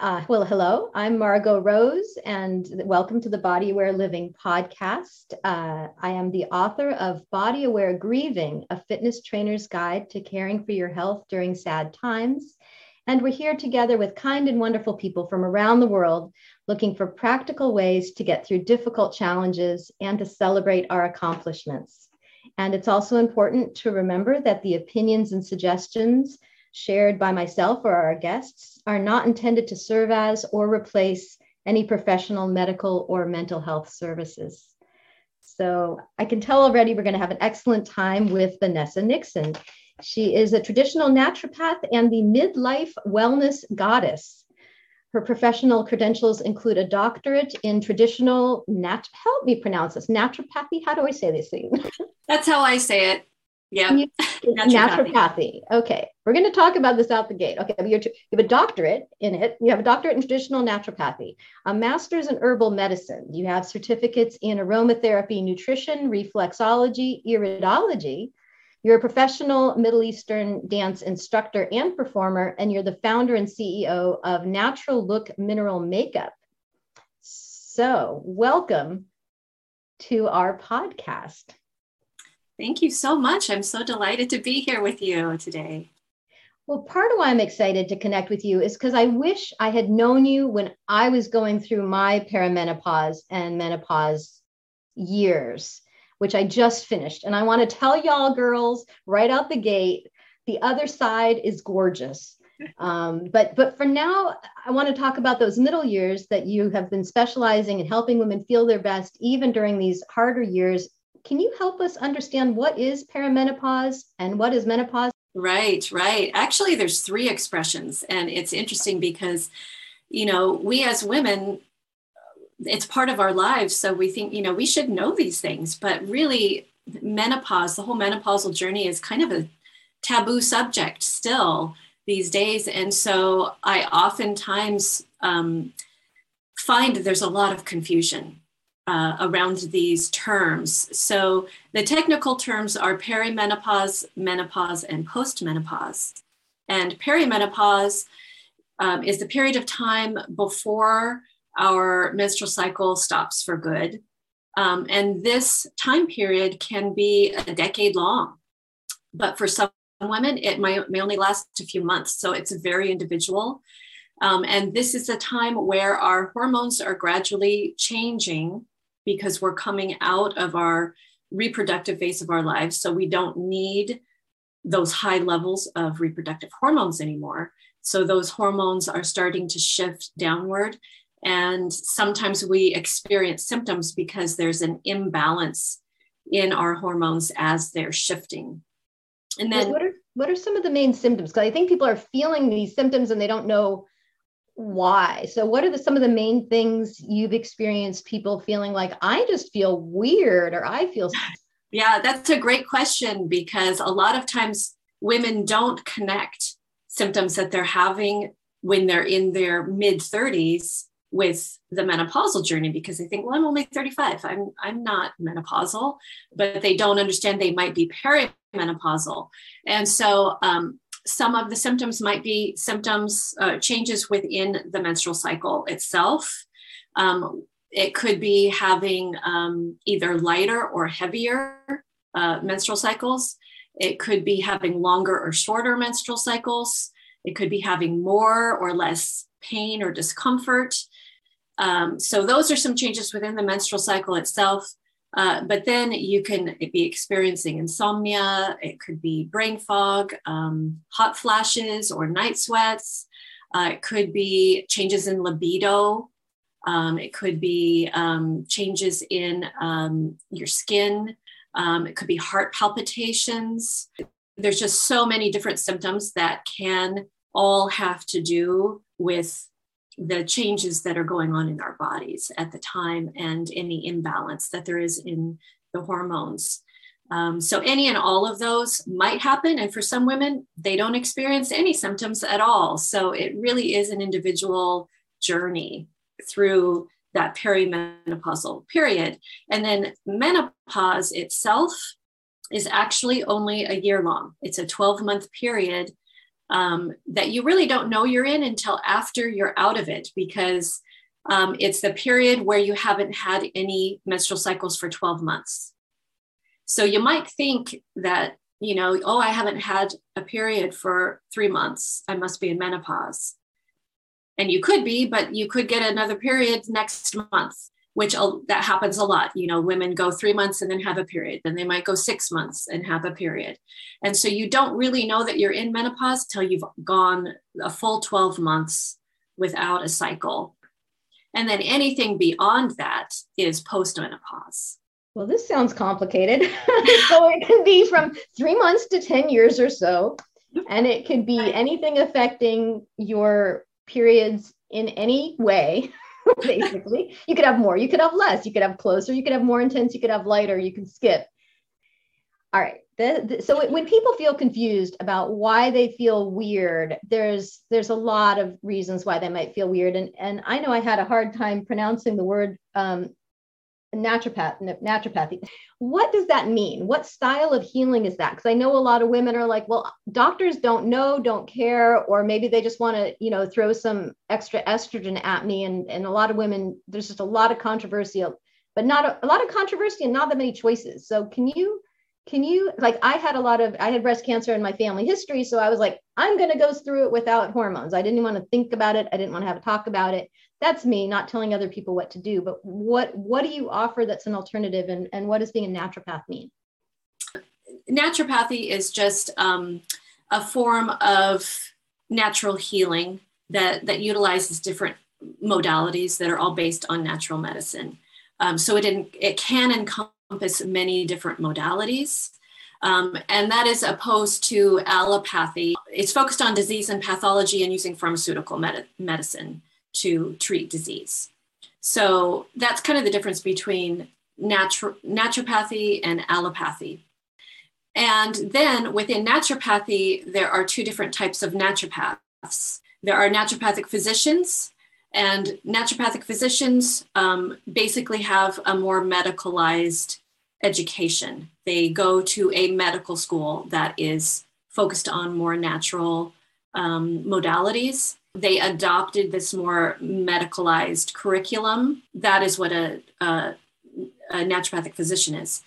Uh, well, hello, I'm Margot Rose, and welcome to the Body Aware Living podcast. Uh, I am the author of Body Aware Grieving, a fitness trainer's guide to caring for your health during sad times. And we're here together with kind and wonderful people from around the world looking for practical ways to get through difficult challenges and to celebrate our accomplishments. And it's also important to remember that the opinions and suggestions shared by myself or our guests are not intended to serve as or replace any professional medical or mental health services. So I can tell already we're going to have an excellent time with Vanessa Nixon. She is a traditional naturopath and the midlife wellness goddess. Her professional credentials include a doctorate in traditional nat. Help me pronounce this naturopathy. How do I say this thing? That's how I say it. Yeah. naturopathy. naturopathy. Okay. We're going to talk about this out the gate. Okay. You have a doctorate in it. You have a doctorate in traditional naturopathy, a master's in herbal medicine. You have certificates in aromatherapy, nutrition, reflexology, iridology. You're a professional Middle Eastern dance instructor and performer, and you're the founder and CEO of Natural Look Mineral Makeup. So, welcome to our podcast. Thank you so much. I'm so delighted to be here with you today. Well, part of why I'm excited to connect with you is because I wish I had known you when I was going through my perimenopause and menopause years, which I just finished. And I want to tell y'all, girls, right out the gate, the other side is gorgeous. Um, but but for now, I want to talk about those middle years that you have been specializing in helping women feel their best, even during these harder years can you help us understand what is perimenopause and what is menopause? Right, right. Actually, there's three expressions, and it's interesting because, you know, we as women, it's part of our lives. So we think, you know, we should know these things, but really, menopause, the whole menopausal journey is kind of a taboo subject still these days. And so I oftentimes um, find there's a lot of confusion uh, around these terms. So the technical terms are perimenopause, menopause, and postmenopause. And perimenopause um, is the period of time before our menstrual cycle stops for good. Um, and this time period can be a decade long. But for some women, it may, may only last a few months. So it's very individual. Um, and this is a time where our hormones are gradually changing because we're coming out of our reproductive phase of our lives. So we don't need those high levels of reproductive hormones anymore. So those hormones are starting to shift downward. And sometimes we experience symptoms because there's an imbalance in our hormones as they're shifting. And then what are what are some of the main symptoms? Because I think people are feeling these symptoms and they don't know why? So what are the some of the main things you've experienced people feeling like i just feel weird or i feel yeah that's a great question because a lot of times women don't connect symptoms that they're having when they're in their mid 30s with the menopausal journey because they think well i'm only 35 i'm i'm not menopausal but they don't understand they might be perimenopausal. And so um, some of the symptoms might be symptoms, uh, changes within the menstrual cycle itself. Um, it could be having um, either lighter or heavier uh, menstrual cycles. It could be having longer or shorter menstrual cycles. It could be having more or less pain or discomfort. Um, so, those are some changes within the menstrual cycle itself. Uh, but then you can be experiencing insomnia, it could be brain fog, um, hot flashes, or night sweats. Uh, it could be changes in libido. Um, it could be um, changes in um, your skin. Um, it could be heart palpitations. There's just so many different symptoms that can all have to do with the changes that are going on in our bodies at the time and any imbalance that there is in the hormones. Um, so, any and all of those might happen. And for some women, they don't experience any symptoms at all. So, it really is an individual journey through that perimenopausal period. And then, menopause itself is actually only a year long, it's a 12 month period um, that you really don't know you're in until after you're out of it because um, it's the period where you haven't had any menstrual cycles for 12 months. So you might think that, you know, oh, I haven't had a period for three months. I must be in menopause. And you could be, but you could get another period next month which that happens a lot. You know, women go three months and then have a period. Then they might go six months and have a period. And so you don't really know that you're in menopause till you've gone a full 12 months without a cycle. And then anything beyond that is postmenopause. Well, this sounds complicated. so it can be from three months to 10 years or so. And it could be anything affecting your periods in any way. basically. You could have more, you could have less, you could have closer, you could have more intense, you could have lighter, you can skip. All right. The, the, so when people feel confused about why they feel weird, there's there's a lot of reasons why they might feel weird, and and I know I had a hard time pronouncing the word um, naturopath naturopathy. What does that mean? What style of healing is that? Because i know a lot of women are like well doctors don't know don't care or maybe they just want to you know throw some extra estrogen at me. And and a lot of women there's just a lot of controversy but not a, a lot of controversy and not that many choices. So can you can you like i had a lot of i had breast cancer in my family history so i was like i'm going to go through it without hormones. I didn't want to think about it. I didn't want to have a talk about it that's me not telling other people what to do but what what do you offer that's an alternative and, and what does being a naturopath mean? Naturopathy is just um, a form of natural healing that that utilizes different modalities that are all based on natural medicine. Um, so it in, it can encompass many different modalities. Um, and that is opposed to allopathy. It's focused on disease and pathology and using pharmaceutical med- medicine to treat disease. So that's kind of the difference between natu- naturopathy and allopathy. And then within naturopathy, there are two different types of naturopaths. There are naturopathic physicians, and naturopathic physicians um, basically have a more medicalized education. They go to a medical school that is focused on more natural um, modalities they adopted this more medicalized curriculum. That is what a, a, a naturopathic physician is.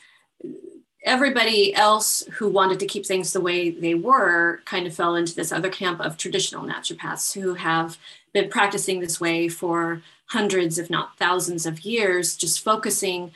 Everybody else who wanted to keep things the way they were kind of fell into this other camp of traditional naturopaths who have been practicing this way for hundreds, if not thousands of years, just focusing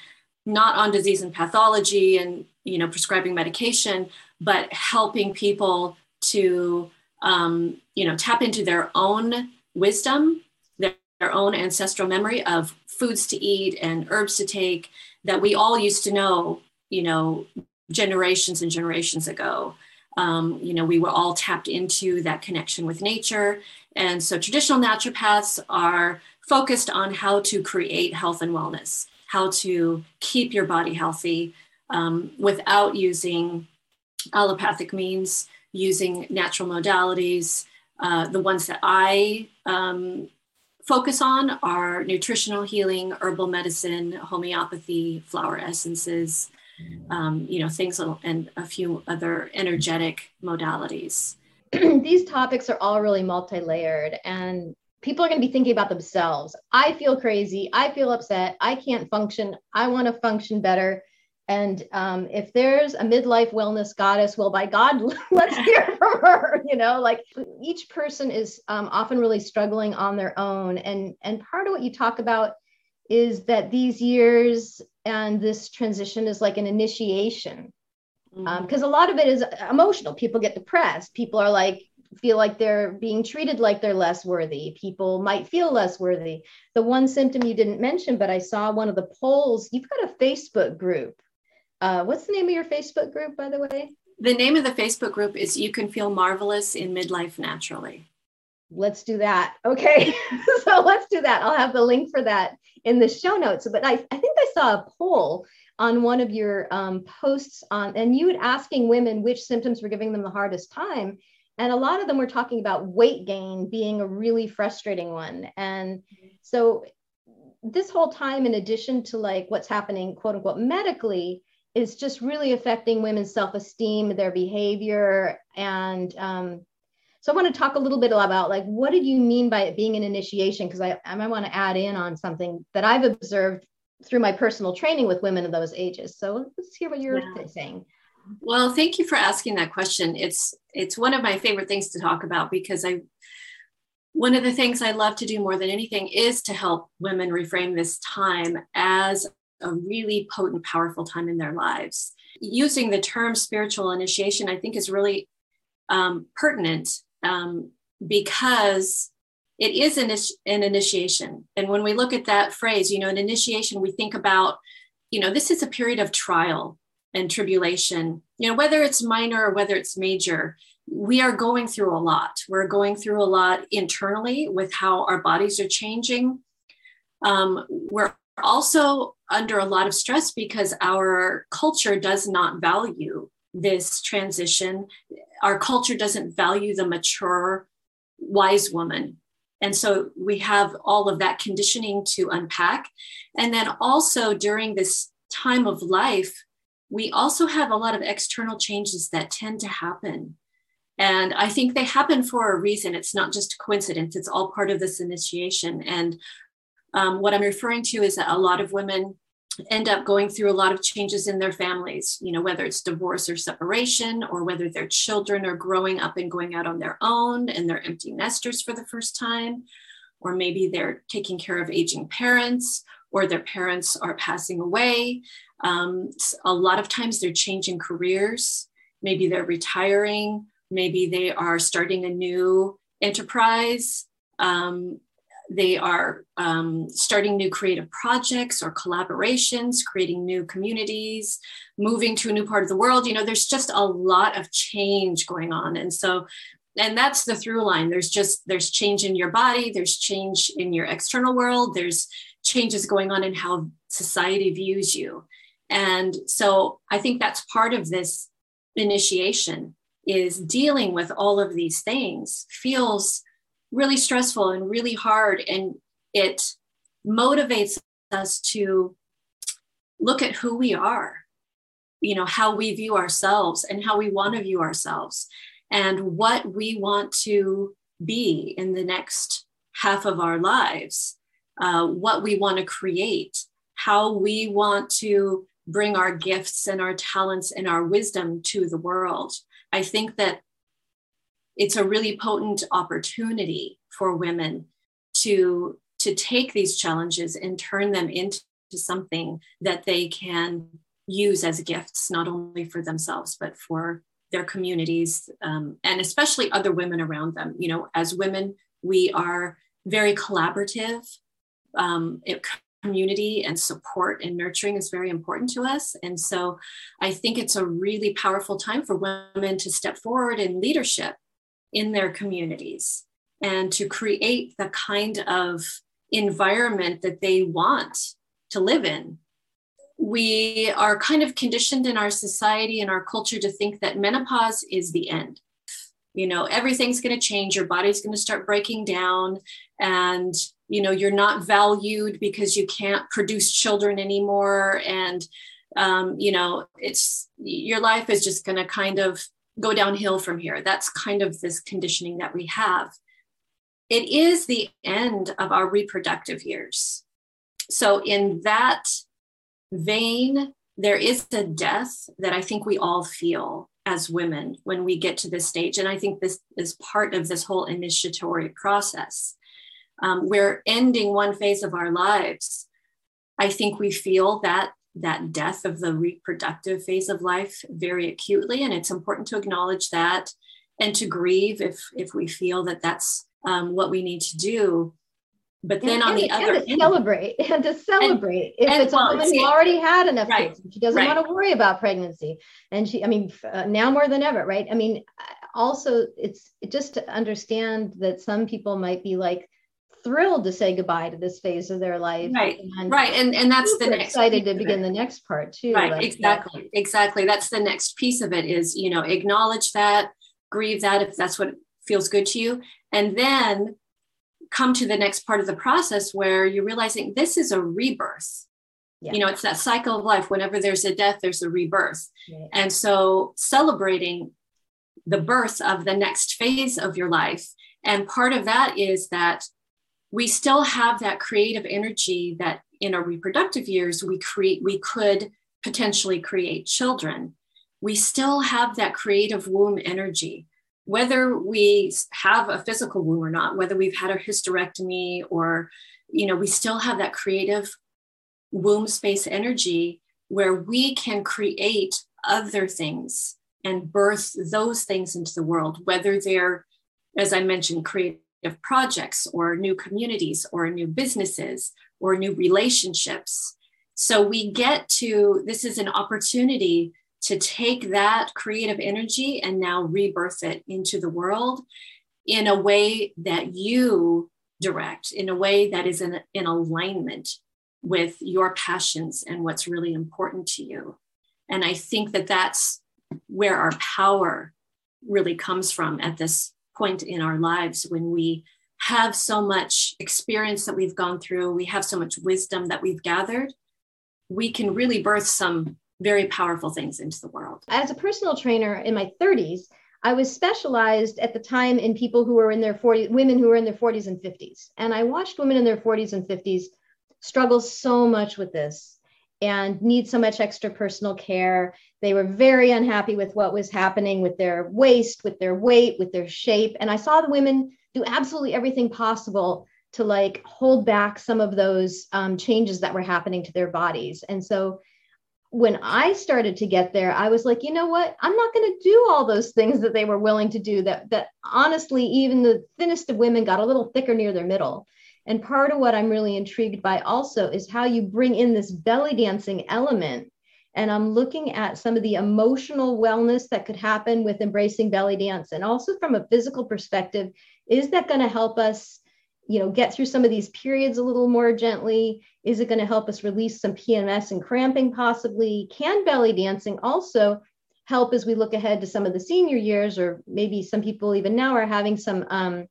not on disease and pathology and you know prescribing medication, but helping people to um, you know, tap into their own wisdom, their, their own ancestral memory of foods to eat and herbs to take that we all used to know, you know, generations and generations ago. Um, you know, we were all tapped into that connection with nature. And so traditional naturopaths are focused on how to create health and wellness, how to keep your body healthy um, without using allopathic means using natural modalities. Uh, the ones that I um, focus on are nutritional healing, herbal medicine, homeopathy, flower essences, um, you know, things and a few other energetic modalities. These topics are all really multi-layered and people are going to be thinking about themselves. I feel crazy. I feel upset. I can't function. I want to function better. And um, if there's a midlife wellness goddess, well, by God, let's hear from her. You know, like each person is um, often really struggling on their own. And, and part of what you talk about is that these years and this transition is like an initiation. Because um, mm-hmm. um, a lot of it is emotional. People get depressed. People are like, feel like they're being treated like they're less worthy. People might feel less worthy. The one symptom you didn't mention, but I saw one of the polls, you've got a Facebook group uh, what's the name of your Facebook group, by the way? The name of the Facebook group is You Can Feel Marvelous in Midlife Naturally. Let's do that. Okay. so let's do that. I'll have the link for that in the show notes. But I, I think I saw a poll on one of your um, posts on, and you had asking women which symptoms were giving them the hardest time. And a lot of them were talking about weight gain being a really frustrating one. And so this whole time, in addition to like what's happening, quote unquote, medically, is just really affecting women's self-esteem, their behavior, and um, so I want to talk a little bit about like what did you mean by it being an initiation? Because I, I might want to add in on something that I've observed through my personal training with women of those ages. So let's hear what you're yeah. saying. Well, thank you for asking that question. It's it's one of my favorite things to talk about because I one of the things I love to do more than anything is to help women reframe this time as a really potent, powerful time in their lives. Using the term spiritual initiation, I think, is really um, pertinent um, because it is an, an initiation. And when we look at that phrase, you know, an initiation, we think about, you know, this is a period of trial and tribulation, you know, whether it's minor or whether it's major, we are going through a lot. We're going through a lot internally with how our bodies are changing. Um, we're also under a lot of stress because our culture does not value this transition. Our culture doesn't value the mature, wise woman. And so we have all of that conditioning to unpack. And then also during this time of life, we also have a lot of external changes that tend to happen. And I think they happen for a reason. It's not just coincidence, it's all part of this initiation. And um, what I'm referring to is that a lot of women end up going through a lot of changes in their families, you know, whether it's divorce or separation, or whether their children are growing up and going out on their own and they're empty nesters for the first time, or maybe they're taking care of aging parents, or their parents are passing away. Um, a lot of times they're changing careers, maybe they're retiring, maybe they are starting a new enterprise. Um, they are um, starting new creative projects or collaborations, creating new communities, moving to a new part of the world. You know, there's just a lot of change going on. And so, and that's the through line. There's just, there's change in your body, there's change in your external world, there's changes going on in how society views you. And so I think that's part of this initiation is dealing with all of these things feels really stressful and really hard. And it motivates us to look at who we are, you know, how we view ourselves and how we want to view ourselves and what we want to be in the next half of our lives, uh, what we want to create, how we want to bring our gifts and our talents and our wisdom to the world. I think that it's a really potent opportunity for women to to take these challenges and turn them into something that they can use as gifts not only for themselves but for their communities um, and especially other women around them. You know as women we are very collaborative. Um, it, community and support and nurturing is very important to us. And so i think it's a really powerful time for women to step forward in leadership in their communities and to create the kind of environment that they want to live in. We are kind of conditioned in our society and our culture to think that menopause is the end. You know, everything's going to change, your body's going to start breaking down, and you know, you're not valued because you can't produce children anymore. And, um, you know, it's your life is just going to kind of go downhill from here. That's kind of this conditioning that we have. It is the end of our reproductive years. So, in that vein, there is a death that I think we all feel as women when we get to this stage. And I think this is part of this whole initiatory process. Um, we're ending one phase of our lives. I think we feel that that death of the reproductive phase of life very acutely. And it's important to acknowledge that and to grieve if if we feel that that's um, what we need to do. But then and, on and the other to end, celebrate and to celebrate and, if it's well, a woman who already had enough right, kids she doesn't right. want to worry about pregnancy. And she i mean uh, now more than ever right? I mean also it's just to understand that some people might be like thrilled to say goodbye to this phase of their life. Right. And right. And and that's the next excited to begin the next part too. Right. Like exactly. That. Exactly. That's the next piece of it is, you know, acknowledge that, grieve that if that's what feels good to you. And then come to the next part of the process where you're realizing this is a rebirth. Yeah. You know, it's that cycle of life. Whenever there's a death, there's a rebirth. Right. And so celebrating the birth of the next phase of your life. And part of that is that we still have that creative energy that in our reproductive years we create we could potentially create children. We still have that creative womb energy. Whether we have a physical womb or not, whether we've had a hysterectomy or, you know, we still have that creative womb space energy where we can create other things and birth those things into the world, whether they're, as I mentioned, creative projects or new communities or new businesses or new relationships. So we get to, this is an opportunity to take that creative energy and now rebirth it into the world in a way that you direct, in a way that is in, in alignment with your passions and what's really important to you. And I think that that's where our power really comes from at this point in our lives when we have so much experience that we've gone through, we have so much wisdom that we've gathered, we can really birth some very powerful things into the world. As a personal trainer in my 30s, I was specialized at the time in people who were in their 40s, women who were in their 40s and 50s. And I watched women in their 40s and 50s struggle so much with this and need so much extra personal care. They were very unhappy with what was happening with their waist, with their weight, with their shape. And I saw the women do absolutely everything possible to like hold back some of those um, changes that were happening to their bodies. And so when I started to get there, I was like, you know what? I'm not going to do all those things that they were willing to do. That that honestly, even the thinnest of women got a little thicker near their middle. And part of what I'm really intrigued by also is how you bring in this belly dancing element. And I'm looking at some of the emotional wellness that could happen with embracing belly dance. And also from a physical perspective, is that going to help us, you know, get through some of these periods a little more gently? Is it going to help us release some PMS and cramping possibly? Can belly dancing also help as we look ahead to some of the senior years, or maybe some people even now are having some um,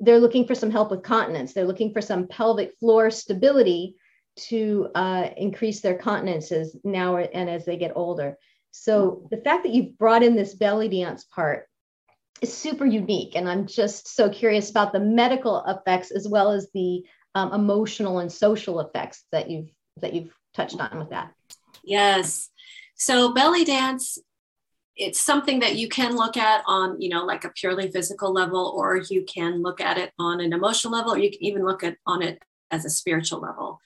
they're looking for some help with continence. They're looking for some pelvic floor stability to uh, increase their continence as now and as they get older. So the fact that you've brought in this belly dance part is super unique, and I'm just so curious about the medical effects as well as the um, emotional and social effects that you've that you've touched on with that. Yes. So belly dance it's something that you can look at on you know like a purely physical level or you can look at it on an emotional level or you can even look at on it as a spiritual level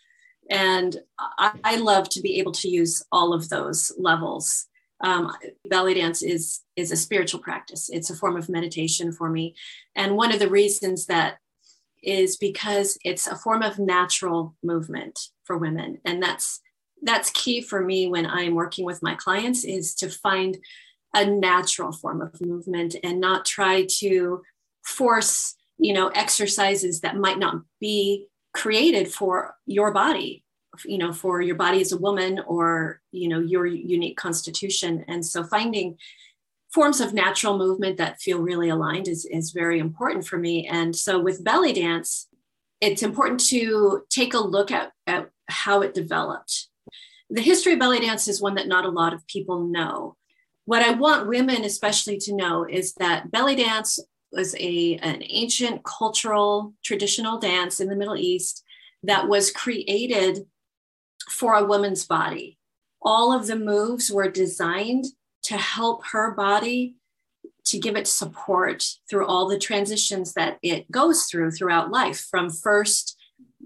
and i, I love to be able to use all of those levels. Um, belly dance is is a spiritual practice. It's a form of meditation for me. And one of the reasons that is because it's a form of natural movement for women. And that's that's key for me when i'm working with my clients is to find a natural form of movement and not try to force you know exercises that might not be created for your body you know for your body as a woman or you know your unique constitution. And so finding forms of natural movement that feel really aligned is, is very important for me. And so with belly dance it's important to take a look at, at how it developed. The history of belly dance is one that not a lot of people know. What I want women especially to know is that belly dance was a, an ancient cultural traditional dance in the Middle East that was created for a woman's body. All of the moves were designed to help her body to give it support through all the transitions that it goes through throughout life, from first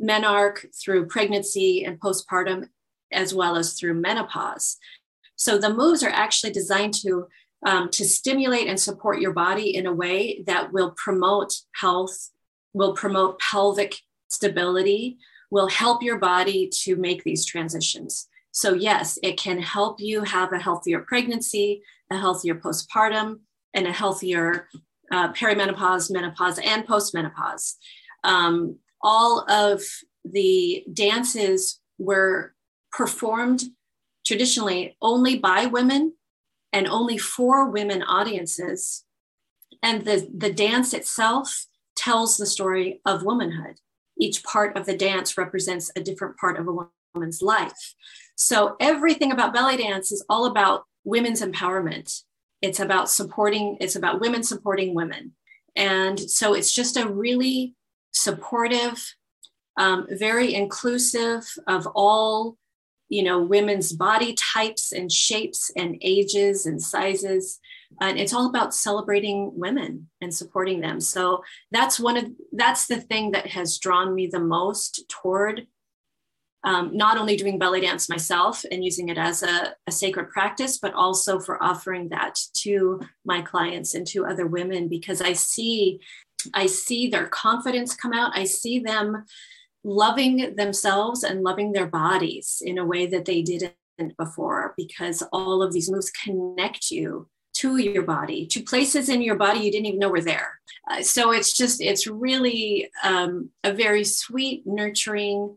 menarche through pregnancy and postpartum, as well as through menopause. So the moves are actually designed to um, to stimulate and support your body in a way that will promote health, will promote pelvic stability, will help your body to make these transitions. So, yes, it can help you have a healthier pregnancy, a healthier postpartum, and a healthier uh, perimenopause, menopause, and postmenopause. Um, all of the dances were performed traditionally only by women and only for women audiences. And the, the dance itself tells the story of womanhood. Each part of the dance represents a different part of a woman's life. So everything about belly dance is all about women's empowerment. it's about supporting it's about women supporting women and so it's just a really supportive um, very inclusive of all you know women's body types and shapes and ages and sizes and it's all about celebrating women and supporting them so that's one of that's the thing that has drawn me the most toward um, not only doing belly dance myself and using it as a, a, sacred practice, but also for offering that to my clients and to other women because I see, I see their confidence come out. I see them loving themselves and loving their bodies in a way that they didn't before because all of these moves connect you to your body to places in your body you didn't even know were there uh, so it's just it's really um, a very sweet nurturing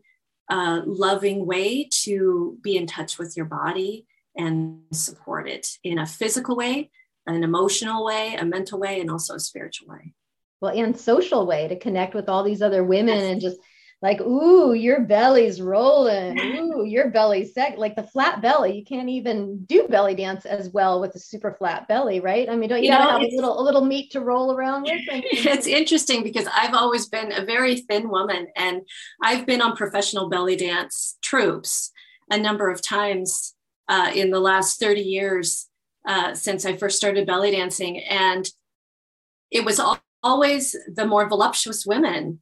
uh, loving way to be in touch with your body and support it in a physical way, an emotional way, a mental way, and also a spiritual way. Well, and social way to connect with all these other women yes. and just like, ooh, your belly's rolling. Ooh, your belly's set like the flat belly. You can't even do belly dance as well with a super flat belly, right? I mean, don't you, you know, have a little a little meat to roll around with? It's interesting because I've always been a very thin woman, and I've been on professional belly dance troupes a number of times uh, in the last 30 years uh, since I first started belly dancing, and it was always the more voluptuous women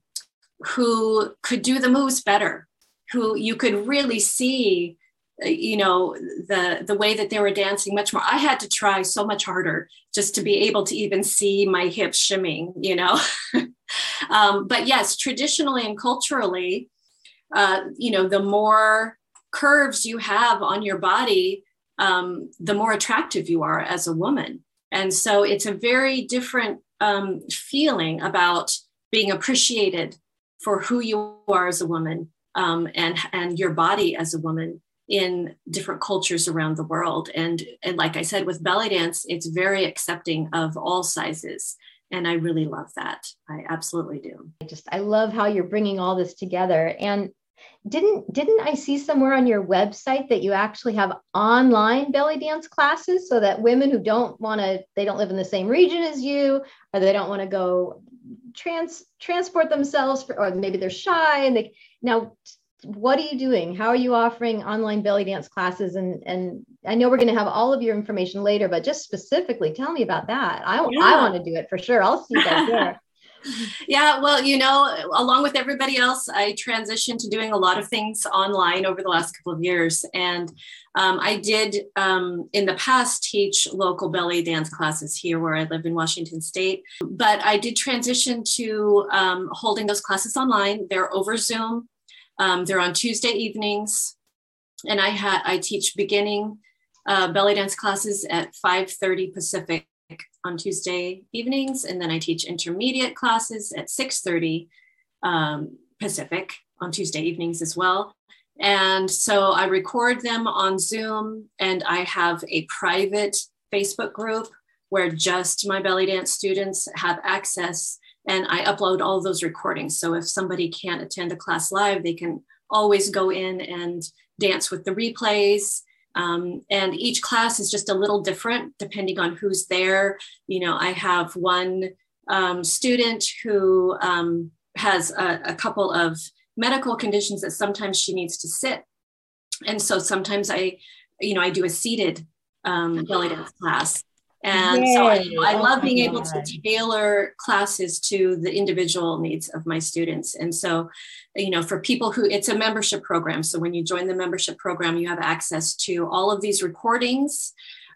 who could do the moves better, who you could really see uh, you know the the way that they were dancing much more. I had to try so much harder just to be able to even see my hips shimming you know? Um, but yes traditionally and culturally uh, you know the more curves you have on your body um, the more attractive you are as a woman. And so it's a very different um, feeling about being appreciated for who you are as a woman um, and and your body as a woman in different cultures around the world. And and like i said with belly dance it's very accepting of all sizes. And i really love that. I absolutely do. I just i love how you're bringing all this together. And didn't didn't i see somewhere on your website that you actually have online belly dance classes so that women who don't want to they don't live in the same region as you or they don't want to go trans transport themselves for, or maybe they're shy and they now what are you doing? How are you offering online belly dance classes? And and i know we're going to have all of your information later but just specifically tell me about that. I, yeah. I want to do it for sure. I'll see you guys there yeah, well, you know, along with everybody else, I transitioned to doing a lot of things online over the last couple of years. And um, I did um, in the past teach local belly dance classes here where I live in Washington State. But I did transition to um, holding those classes online. They're over Zoom, um, they're on Tuesday evenings. And I, ha- I teach beginning uh, belly dance classes at 5.30 Pacific on Tuesday evenings, and then I teach intermediate classes at 6:30 um, Pacific on Tuesday evenings as well. And so I record them on Zoom, and I have a private Facebook group where just my belly dance students have access, and I upload all those recordings. So if somebody can't attend a class live, they can always go in and dance with the replays um, and each class is just a little different depending on who's there. You know, I have one um, student who um, has a, a, couple of medical conditions that sometimes she needs to sit. And so sometimes I, you know, I do a seated um, belly dance class. And Yay. so I, I oh love being able to tailor classes to the individual needs of my students. And so, you know, for people who it's a membership program. So when you join the membership program, you have access to all of these recordings.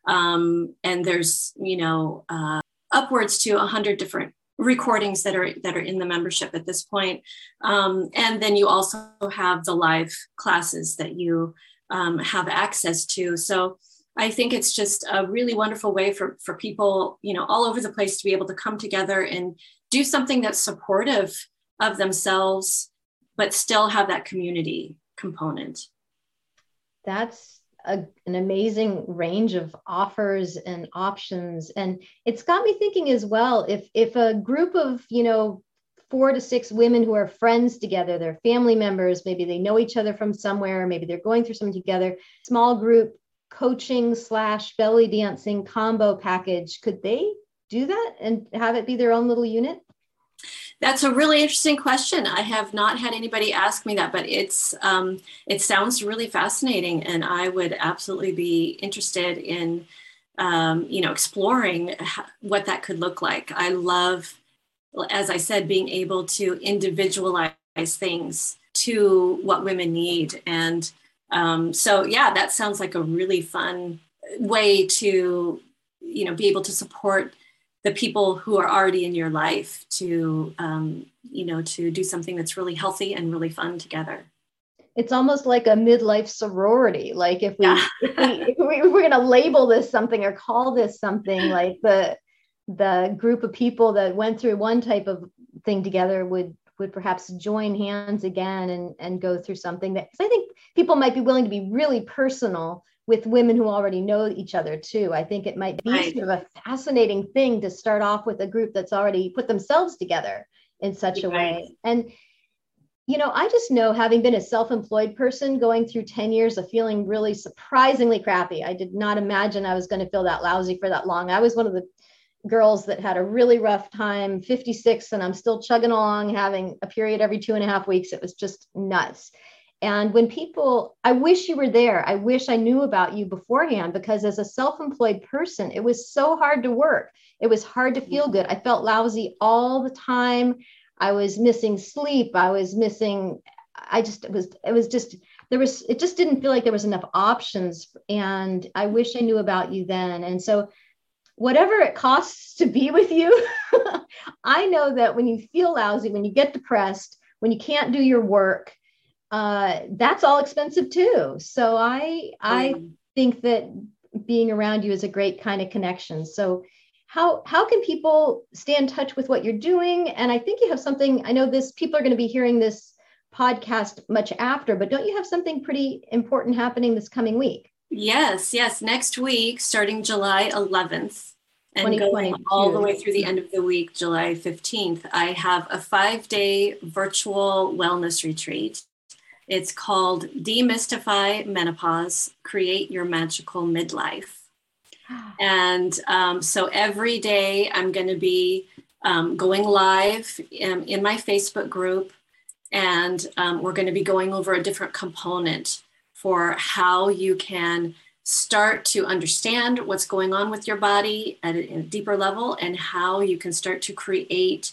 Um, and there's, you know, uh, upwards to a hundred different recordings that are that are in the membership at this point. Um, and then you also have the live classes that you um, have access to. So I think it's just a really wonderful way for, for people, you know, all over the place to be able to come together and do something that's supportive of themselves, but still have that community component. That's a, an amazing range of offers and options. And it's got me thinking as well, if if a group of, you know, four to six women who are friends together, they're family members, maybe they know each other from somewhere, maybe they're going through something together, small group coaching slash belly dancing combo package, could they do that and have it be their own little unit? That's a really interesting question. I have not had anybody ask me that, but it's um, it sounds really fascinating, and I would absolutely be interested in um, you know exploring what that could look like. I love, as I said, being able to individualize things to what women need, and um, so yeah, that sounds like a really fun way to you know be able to support the people who are already in your life to um, you know to do something that's really healthy and really fun together it's almost like a midlife sorority like if we, yeah. if, we if we if we're going to label this something or call this something like the the group of people that went through one type of thing together would would perhaps join hands again and and go through something that i think people might be willing to be really personal with women who already know each other too. I think it might be right. sort of a fascinating thing to start off with a group that's already put themselves together in such a way. And you know, I just know having been a self-employed person going through 10 years of feeling really surprisingly crappy. I did not imagine I was going to feel that lousy for that long. I was one of the girls that had a really rough time, 56, and I'm still chugging along, having a period every two and a half weeks. It was just nuts. And when people, I wish you were there. I wish I knew about you beforehand because as a self employed person, it was so hard to work. It was hard to feel good. I felt lousy all the time. I was missing sleep. I was missing, I just, it was, it was just, there was, it just didn't feel like there was enough options. And I wish I knew about you then. And so, whatever it costs to be with you, I know that when you feel lousy, when you get depressed, when you can't do your work, uh, that's all expensive too. So I I mm. think that being around you is a great kind of connection. So how how can people stay in touch with what you're doing? And I think you have something. I know this people are going to be hearing this podcast much after, but don't you have something pretty important happening this coming week? Yes, yes. Next week, starting July 11th and going all the way through the end of the week, July 15th, I have a five day virtual wellness retreat it's called Demystify Menopause Create Your Magical Midlife. And um, so every day I'm going to be um, going live in, in, my Facebook group, and um, we're going to be going over a different component for how you can start to understand what's going on with your body at a, a deeper level and how you can start to create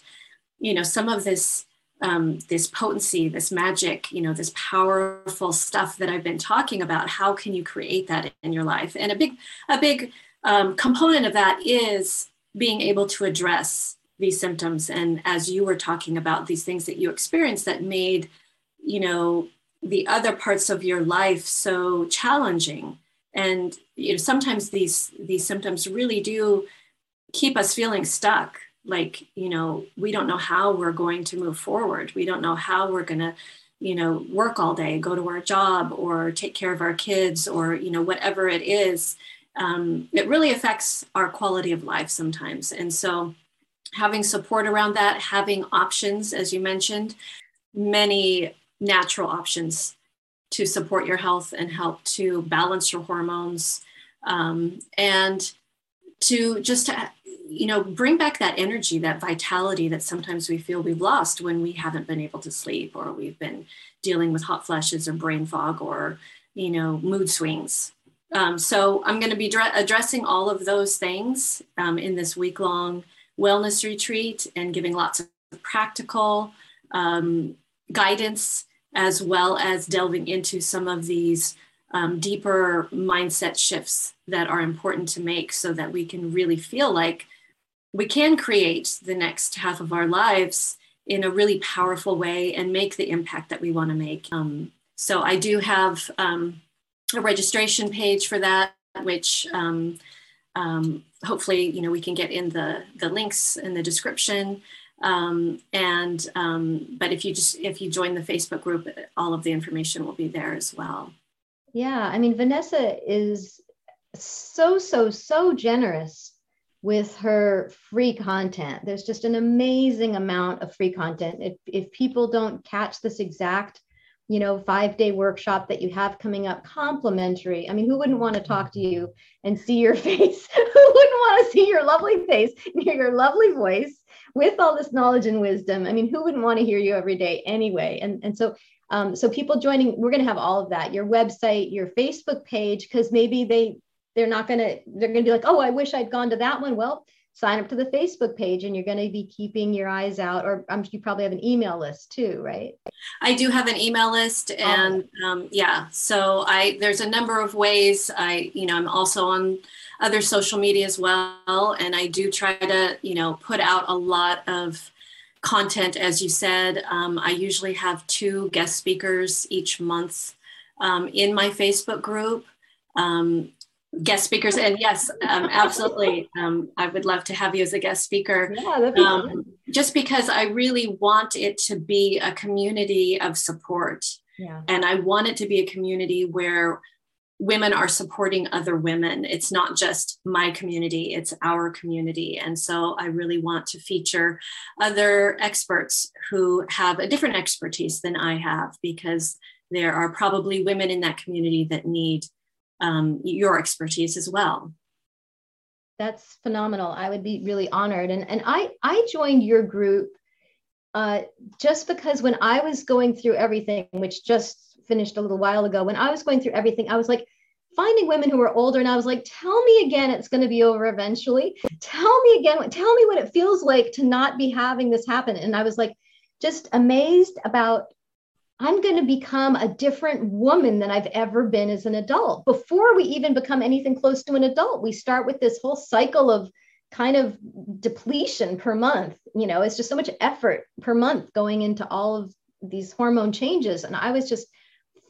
you know some of this um, this potency, this magic, you know, this powerful stuff that I've been talking about. How can you create that in your life? And a big, a big um, component of that is being able to address these symptoms. And as you were talking about these things that you experienced that made, you know, the other parts of your life so challenging. And you know, sometimes these these symptoms really do keep us feeling stuck. Like you know we don't know how we're going to move forward. We don't know how we're going to you know work all day go to our job or take care of our kids or you know whatever it is. Um, it really affects our quality of life sometimes. And so having support around that having options as you mentioned many natural options to support your health and help to balance your hormones um, and to just to you know bring back that energy that vitality that sometimes we feel we've lost when we haven't been able to sleep or we've been dealing with hot flashes or brain fog or you know mood swings. Um, so i'm going to be dre- addressing all of those things um, in this week long wellness retreat and giving lots of practical um, guidance as well as delving into some of these um, deeper mindset shifts that are important to make so that we can really feel like we can create the next half of our lives in a really powerful way and make the impact that we want to make. Um, so I do have um, a registration page for that, which um, um hopefully you know we can get in the the links in the description. Um, and um, but if you just if you join the Facebook group, all of the information will be there as well. Yeah, I mean Vanessa is so so so generous with her free content. There's just an amazing amount of free content. If, if people don't catch this exact you know five day workshop that you have coming up complimentary. I mean who wouldn't want to talk to you and see your face? Who wouldn't want to see your lovely face hear your lovely voice with all this knowledge and wisdom? I mean who wouldn't want to hear you every day anyway? And and so um, so people joining we're going to have all of that your website your facebook page because maybe they they're not going to they're going to be like oh i wish i'd gone to that one. Well sign up to the Facebook page and you're going to be keeping your eyes out, or um, you probably have an email list too, right? I do have an email list, and um, yeah, so I there's a number of ways. I you know I'm also on other social media as well, and I do try to you know put out a lot of content, as you said. Um, I usually have two guest speakers each month um, in my Facebook group. Um, guest speakers. And yes um, absolutely. Um, i would love to have you as a guest speaker. Yeah, be um, just because i really want it to be a community of support. Yeah. and i want it to be a community where women are supporting other women. It's not just my community it's our community. And so i really want to feature other experts who have a different expertise than i have because there are probably women in that community that need um, your expertise as well. That's phenomenal. I would be really honored. And, and I, I joined your group uh, just because when I was going through everything, which just finished a little while ago, when I was going through everything, I was like, finding women who were older and i was like tell me again it's going to be over eventually tell me again tell me what it feels like to not be having this happen and i was like just amazed about I'm going to become a different woman than I've ever been as an adult. Before we even become anything close to an adult, we start with this whole cycle of kind of depletion per month. You know, it's just so much effort per month going into all of these hormone changes. And I was just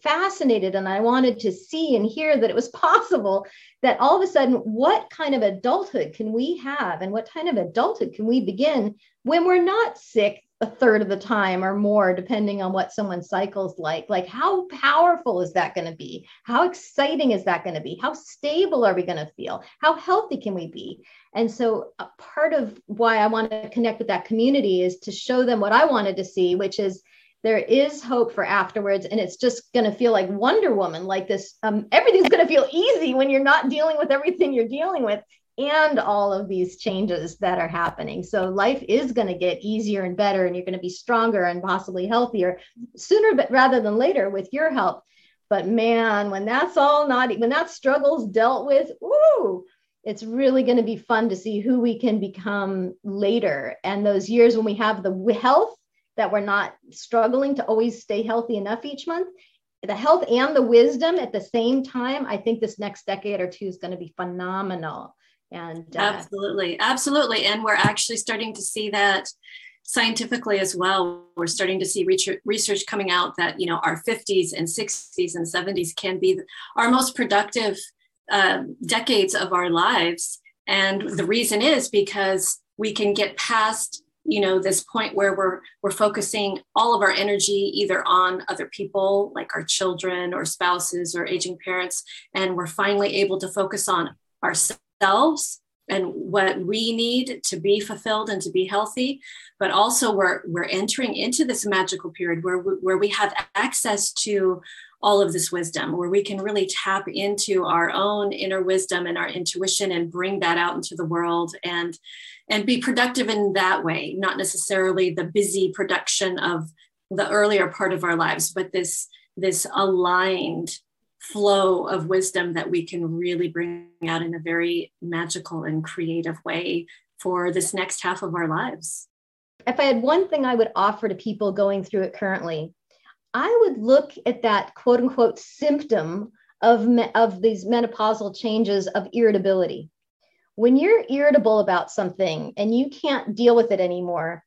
fascinated and I wanted to see and hear that it was possible that all of a sudden, what kind of adulthood can we have and what kind of adulthood can we begin when we're not sick a third of the time or more, depending on what someone's cycle's like. Like, how powerful is that going to be? How exciting is that going to be? How stable are we going to feel? How healthy can we be? And so, part of why I want to connect with that community is to show them what I wanted to see, which is there is hope for afterwards and it's just going to feel like wonder woman like this um, everything's going to feel easy when you're not dealing with everything you're dealing with and all of these changes that are happening. So life is going to get easier and better, and you're going to be stronger and possibly healthier sooner but rather than later with your help. But man, when that's all not when that struggle's dealt with, ooh, it's really going to be fun to see who we can become later. And those years when we have the health that we're not struggling to always stay healthy enough each month, the health and the wisdom at the same time, I think this next decade or two is going to be phenomenal and uh, absolutely absolutely. And we're actually starting to see that scientifically as well. We're starting to see research coming out that you know our 50s and 60s and 70s can be our most productive uh, decades of our lives. And the reason is because we can get past you know this point where we're we're focusing all of our energy either on other people like our children or spouses or aging parents and we're finally able to focus on ourselves ourselves and what we need to be fulfilled and to be healthy but also we're we're entering into this magical period where we, where we have access to all of this wisdom where we can really tap into our own inner wisdom and our intuition and bring that out into the world and and be productive in that way not necessarily the busy production of the earlier part of our lives but this this aligned flow of wisdom that we can really bring out in a very magical and creative way for this next half of our lives. If I had one thing I would offer to people going through it currently, I would look at that quote unquote symptom of, me- of these menopausal changes of irritability. When you're irritable about something and you can't deal with it anymore,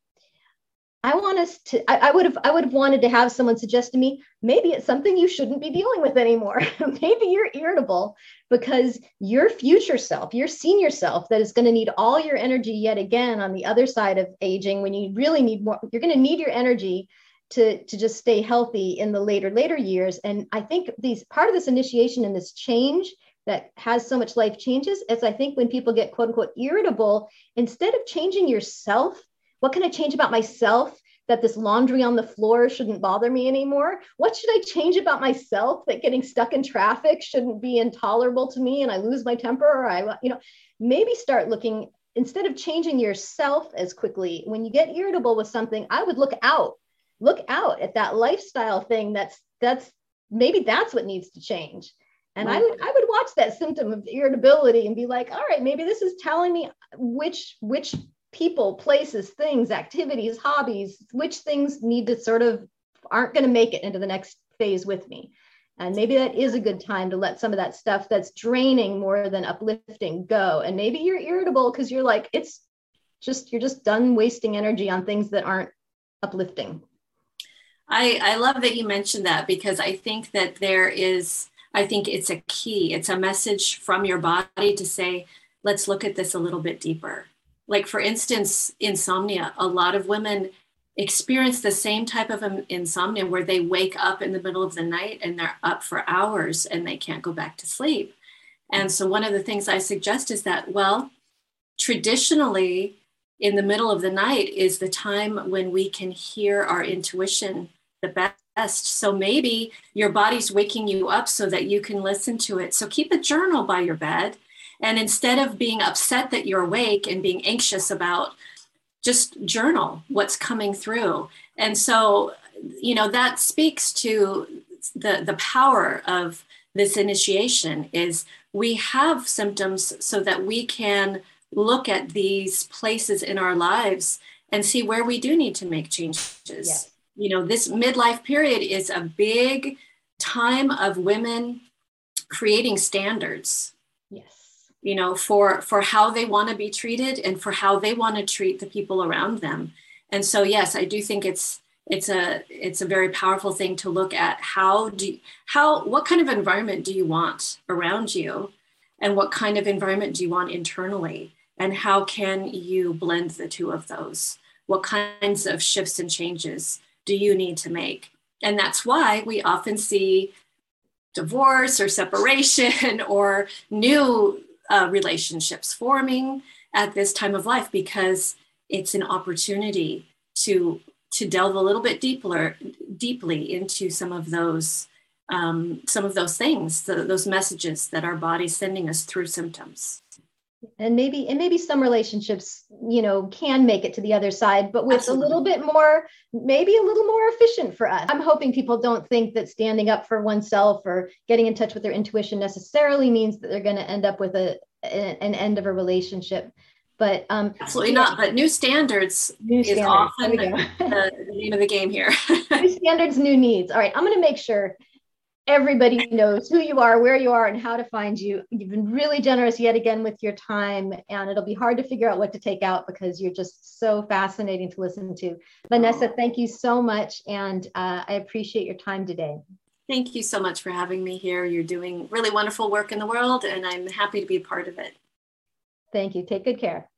I want us to, I, would have, I would have wanted to have someone suggest to me, maybe it's something you shouldn't be dealing with anymore. maybe you're irritable because your future self, your senior self that is going to need all your energy yet again on the other side of aging when you really need more, you're going to need your energy to, to just stay healthy in the later, later years. And I think these part of this initiation and this change that has so much life changes is I think when people get quote unquote irritable, instead of changing yourself what can I change about myself that this laundry on the floor shouldn't bother me anymore? What should I change about myself that getting stuck in traffic shouldn't be intolerable to me and I lose my temper or I, you know, maybe start looking instead of changing yourself as quickly when you get irritable with something, I would look out, look out at that lifestyle thing that's that's maybe that's what needs to change. And I would I would watch that symptom of irritability and be like, all right, maybe this is telling me which which people, places, things, activities, hobbies, which things need to sort of aren't going to make it into the next phase with me. And maybe that is a good time to let some of that stuff that's draining more than uplifting go. And maybe you're irritable because you're like, it's just, you're just done wasting energy on things that aren't uplifting. I, I love that you mentioned that because I think that there is, I think it's a key. It's a message from your body to say, let's look at this a little bit deeper like for instance insomnia a lot of women experience the same type of um, insomnia where they wake up in the middle of the night and they're up for hours and they can't go back to sleep. And so one of the things i suggest is that well traditionally in the middle of the night is the time when we can hear our intuition the best. So maybe your body's waking you up so that you can listen to it. So keep a journal by your bed and instead of being upset that you're awake and being anxious about, just journal what's coming through. And so, you know, that speaks to the, the power of this initiation is we have symptoms so that we can look at these places in our lives and see where we do need to make changes. You know, this midlife period is a big time of women creating standards you know for for how they want to be treated and for how they want to treat the people around them. And so yes i do think it's it's a it's a very powerful thing to look at how do how what kind of environment do you want around you? And what kind of environment do you want internally? And how can you blend the two of those? What kinds of shifts and changes do you need to make? And that's why we often see divorce or separation or new uh, relationships forming at this time of life because it's an opportunity to to delve a little bit deeper deeply into some of those um, some of those things the, those messages that our body's sending us through symptoms and maybe and maybe some relationships you know can make it to the other side but with Absolutely. a little bit more maybe a little more efficient for us. I'm hoping people don't think that standing up for oneself or getting in touch with their intuition necessarily means that they're going to end up with a, an end of a relationship. But um absolutely not but new standards new is standards. often the, the name of the game here. New standards new needs. All right i'm going to make sure everybody knows who you are, where you are, and how to find you. You've been really generous yet again with your time, and it'll be hard to figure out what to take out because you're just so fascinating to listen to. Vanessa, thank you so much, and uh, I appreciate your time today. Thank you so much for having me here. You're doing really wonderful work in the world, and I'm happy to be a part of it. Thank you. Take good care.